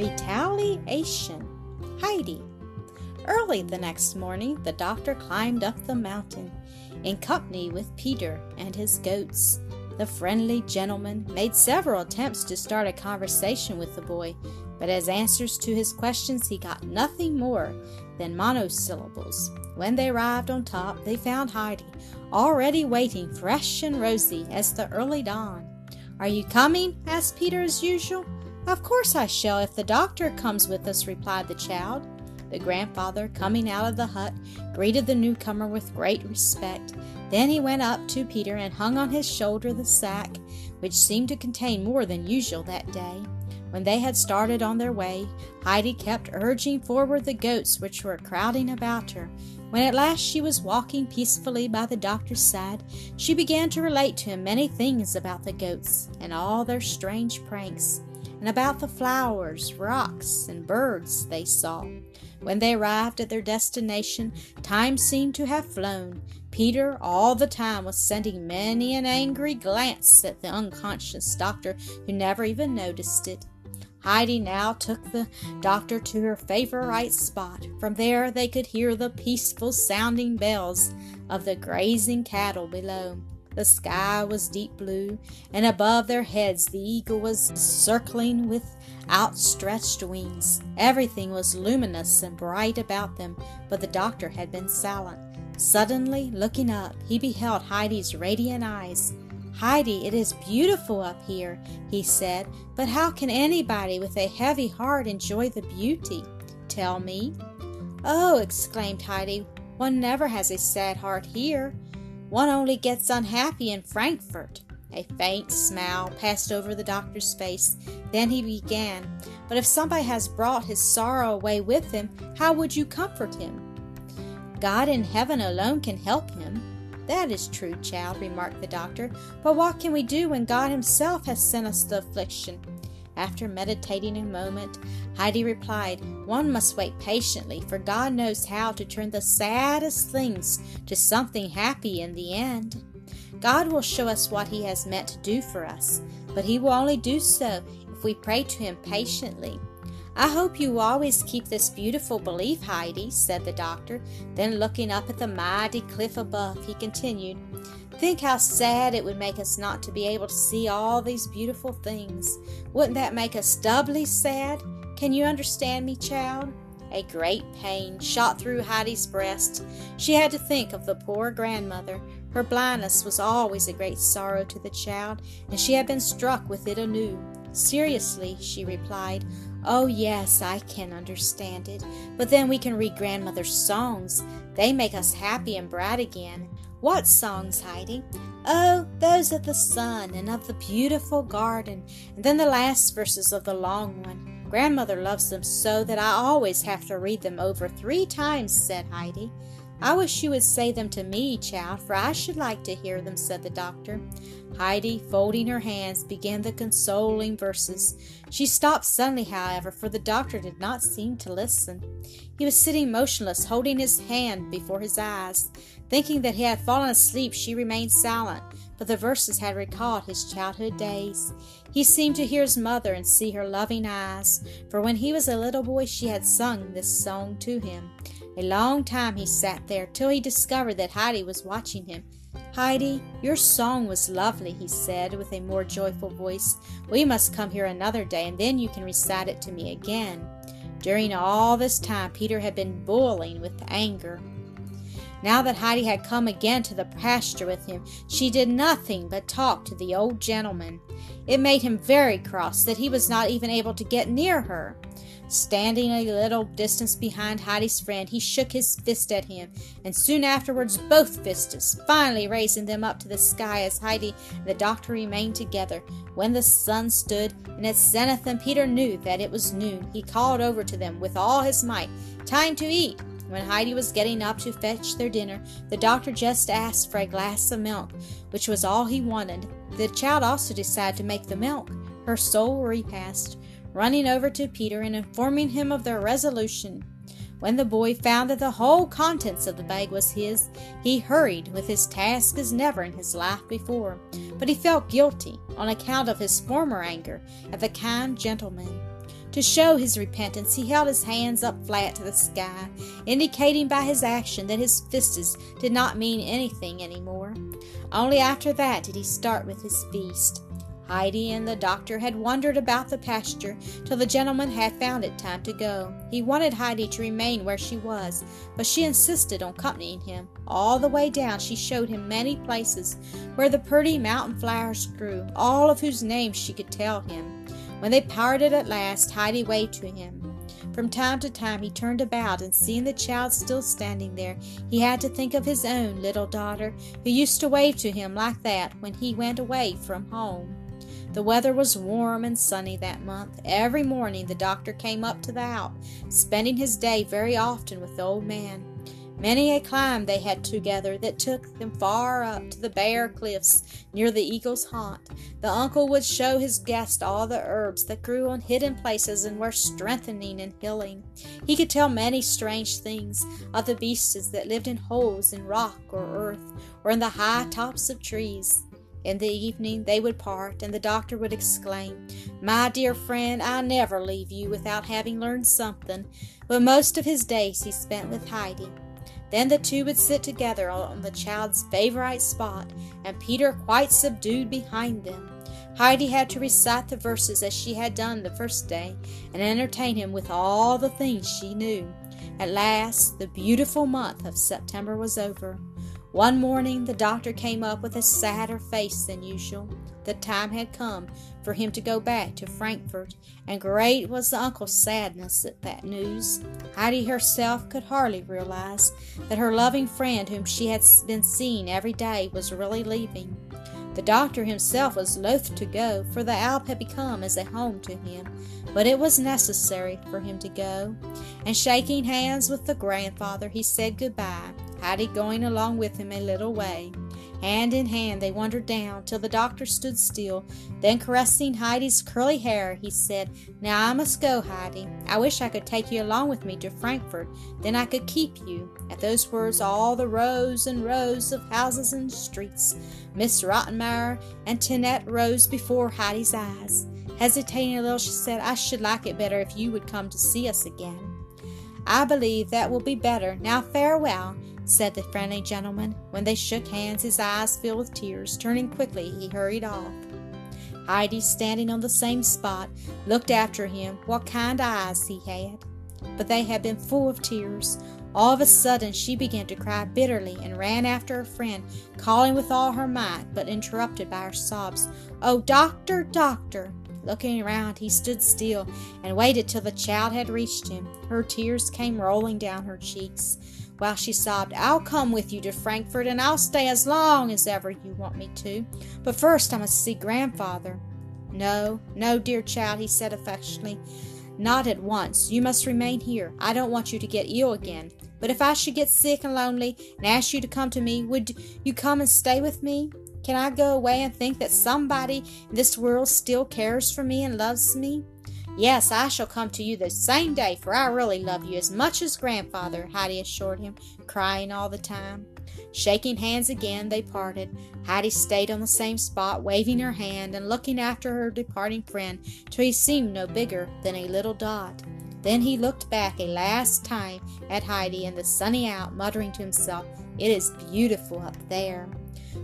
Retaliation. Heidi. Early the next morning, the doctor climbed up the mountain in company with Peter and his goats. The friendly gentleman made several attempts to start a conversation with the boy, but as answers to his questions he got nothing more than monosyllables. When they arrived on top, they found Heidi already waiting, fresh and rosy as the early dawn. Are you coming? asked Peter as usual. Of course I shall, if the doctor comes with us, replied the child. The grandfather, coming out of the hut, greeted the newcomer with great respect. Then he went up to Peter and hung on his shoulder the sack, which seemed to contain more than usual that day. When they had started on their way, Heidi kept urging forward the goats which were crowding about her. When at last she was walking peacefully by the doctor's side, she began to relate to him many things about the goats and all their strange pranks, and about the flowers, rocks, and birds they saw. When they arrived at their destination, time seemed to have flown. Peter all the time was sending many an angry glance at the unconscious doctor, who never even noticed it. Heidi now took the doctor to her favorite spot. From there they could hear the peaceful sounding bells of the grazing cattle below. The sky was deep blue, and above their heads the eagle was circling with outstretched wings. Everything was luminous and bright about them, but the doctor had been silent. Suddenly, looking up, he beheld Heidi's radiant eyes. Heidi, it is beautiful up here, he said, but how can anybody with a heavy heart enjoy the beauty? Tell me. Oh, exclaimed Heidi, one never has a sad heart here. One only gets unhappy in Frankfurt. A faint smile passed over the doctor's face. Then he began, But if somebody has brought his sorrow away with him, how would you comfort him? God in heaven alone can help him. That is true, child, remarked the doctor. But what can we do when God Himself has sent us the affliction? After meditating a moment, Heidi replied, One must wait patiently, for God knows how to turn the saddest things to something happy in the end. God will show us what He has meant to do for us, but He will only do so if we pray to Him patiently. I hope you always keep this beautiful belief, Heidi, said the doctor. Then, looking up at the mighty cliff above, he continued, Think how sad it would make us not to be able to see all these beautiful things. Wouldn't that make us doubly sad? Can you understand me, child? A great pain shot through Heidi's breast. She had to think of the poor grandmother. Her blindness was always a great sorrow to the child, and she had been struck with it anew. Seriously, she replied, Oh, yes, I can understand it. But then we can read grandmother's songs. They make us happy and bright again. What songs, Heidi? Oh, those of the sun and of the beautiful garden, and then the last verses of the long one. Grandmother loves them so that I always have to read them over three times, said Heidi. I wish you would say them to me, child, for I should like to hear them, said the doctor. Heidi, folding her hands, began the consoling verses. She stopped suddenly, however, for the doctor did not seem to listen. He was sitting motionless, holding his hand before his eyes. Thinking that he had fallen asleep, she remained silent, but the verses had recalled his childhood days. He seemed to hear his mother and see her loving eyes, for when he was a little boy she had sung this song to him. A long time he sat there till he discovered that Heidi was watching him. Heidi, your song was lovely, he said with a more joyful voice. We must come here another day, and then you can recite it to me again. During all this time, Peter had been boiling with anger. Now that Heidi had come again to the pasture with him, she did nothing but talk to the old gentleman. It made him very cross that he was not even able to get near her. Standing a little distance behind Heidi's friend, he shook his fist at him, and soon afterwards both fists, finally raising them up to the sky as Heidi and the doctor remained together. When the sun stood in its zenith and Peter knew that it was noon, he called over to them with all his might, Time to eat! When Heidi was getting up to fetch their dinner, the doctor just asked for a glass of milk, which was all he wanted. The child also decided to make the milk her sole repast running over to Peter and informing him of their resolution. When the boy found that the whole contents of the bag was his, he hurried with his task as never in his life before. But he felt guilty on account of his former anger at the kind gentleman. To show his repentance, he held his hands up flat to the sky, indicating by his action that his fists did not mean anything any more. Only after that did he start with his feast. Heidi and the doctor had wandered about the pasture till the gentleman had found it time to go. He wanted Heidi to remain where she was, but she insisted on accompanying him. All the way down she showed him many places where the pretty mountain flowers grew, all of whose names she could tell him. When they parted at last, Heidi waved to him. From time to time he turned about, and seeing the child still standing there, he had to think of his own little daughter, who used to wave to him like that when he went away from home. The weather was warm and sunny that month. Every morning the doctor came up to the out, spending his day very often with the old man. Many a climb they had together that took them far up to the bare cliffs near the eagle's haunt. The uncle would show his guest all the herbs that grew on hidden places and were strengthening and healing. He could tell many strange things of the beasts that lived in holes in rock or earth or in the high tops of trees. In the evening they would part, and the doctor would exclaim, My dear friend, I never leave you without having learned something. But most of his days he spent with Heidi. Then the two would sit together on the child's favorite spot, and Peter quite subdued behind them. Heidi had to recite the verses as she had done the first day, and entertain him with all the things she knew. At last, the beautiful month of September was over. One morning the doctor came up with a sadder face than usual. The time had come for him to go back to Frankfort, and great was the uncle's sadness at that news. Heidi herself could hardly realize that her loving friend, whom she had been seeing every day, was really leaving. The doctor himself was loath to go, for the Alp had become as a home to him, but it was necessary for him to go. And shaking hands with the grandfather, he said good-bye Heidi going along with him a little way. Hand in hand they wandered down till the doctor stood still. Then, caressing Heidi's curly hair, he said, Now I must go, Heidi. I wish I could take you along with me to Frankfort. Then I could keep you. At those words, all the rows and rows of houses and streets, Miss Rottenmeier and Tinette rose before Heidi's eyes. Hesitating a little, she said, I should like it better if you would come to see us again. I believe that will be better. Now farewell said the friendly gentleman. When they shook hands, his eyes filled with tears. Turning quickly, he hurried off. Heidi, standing on the same spot, looked after him. What kind eyes he had! But they had been full of tears. All of a sudden, she began to cry bitterly and ran after her friend, calling with all her might, but interrupted by her sobs. Oh, doctor, doctor! Looking around, he stood still and waited till the child had reached him. Her tears came rolling down her cheeks while she sobbed, I'll come with you to Frankfort and I'll stay as long as ever you want me to. But first I must see grandfather. No, no, dear child, he said affectionately. Not at once. You must remain here. I don't want you to get ill again. But if I should get sick and lonely and ask you to come to me, would you come and stay with me? Can I go away and think that somebody in this world still cares for me and loves me? Yes, I shall come to you the same day, for I really love you as much as grandfather, Heidi assured him, crying all the time. Shaking hands again, they parted. Heidi stayed on the same spot, waving her hand and looking after her departing friend till he seemed no bigger than a little dot. Then he looked back a last time at Heidi and the sunny out, muttering to himself, It is beautiful up there.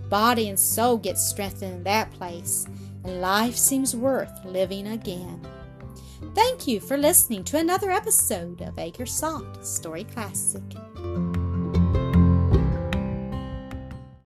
Body and soul get strengthened in that place, and life seems worth living again. Thank you for listening to another episode of Acresoft Story Classic.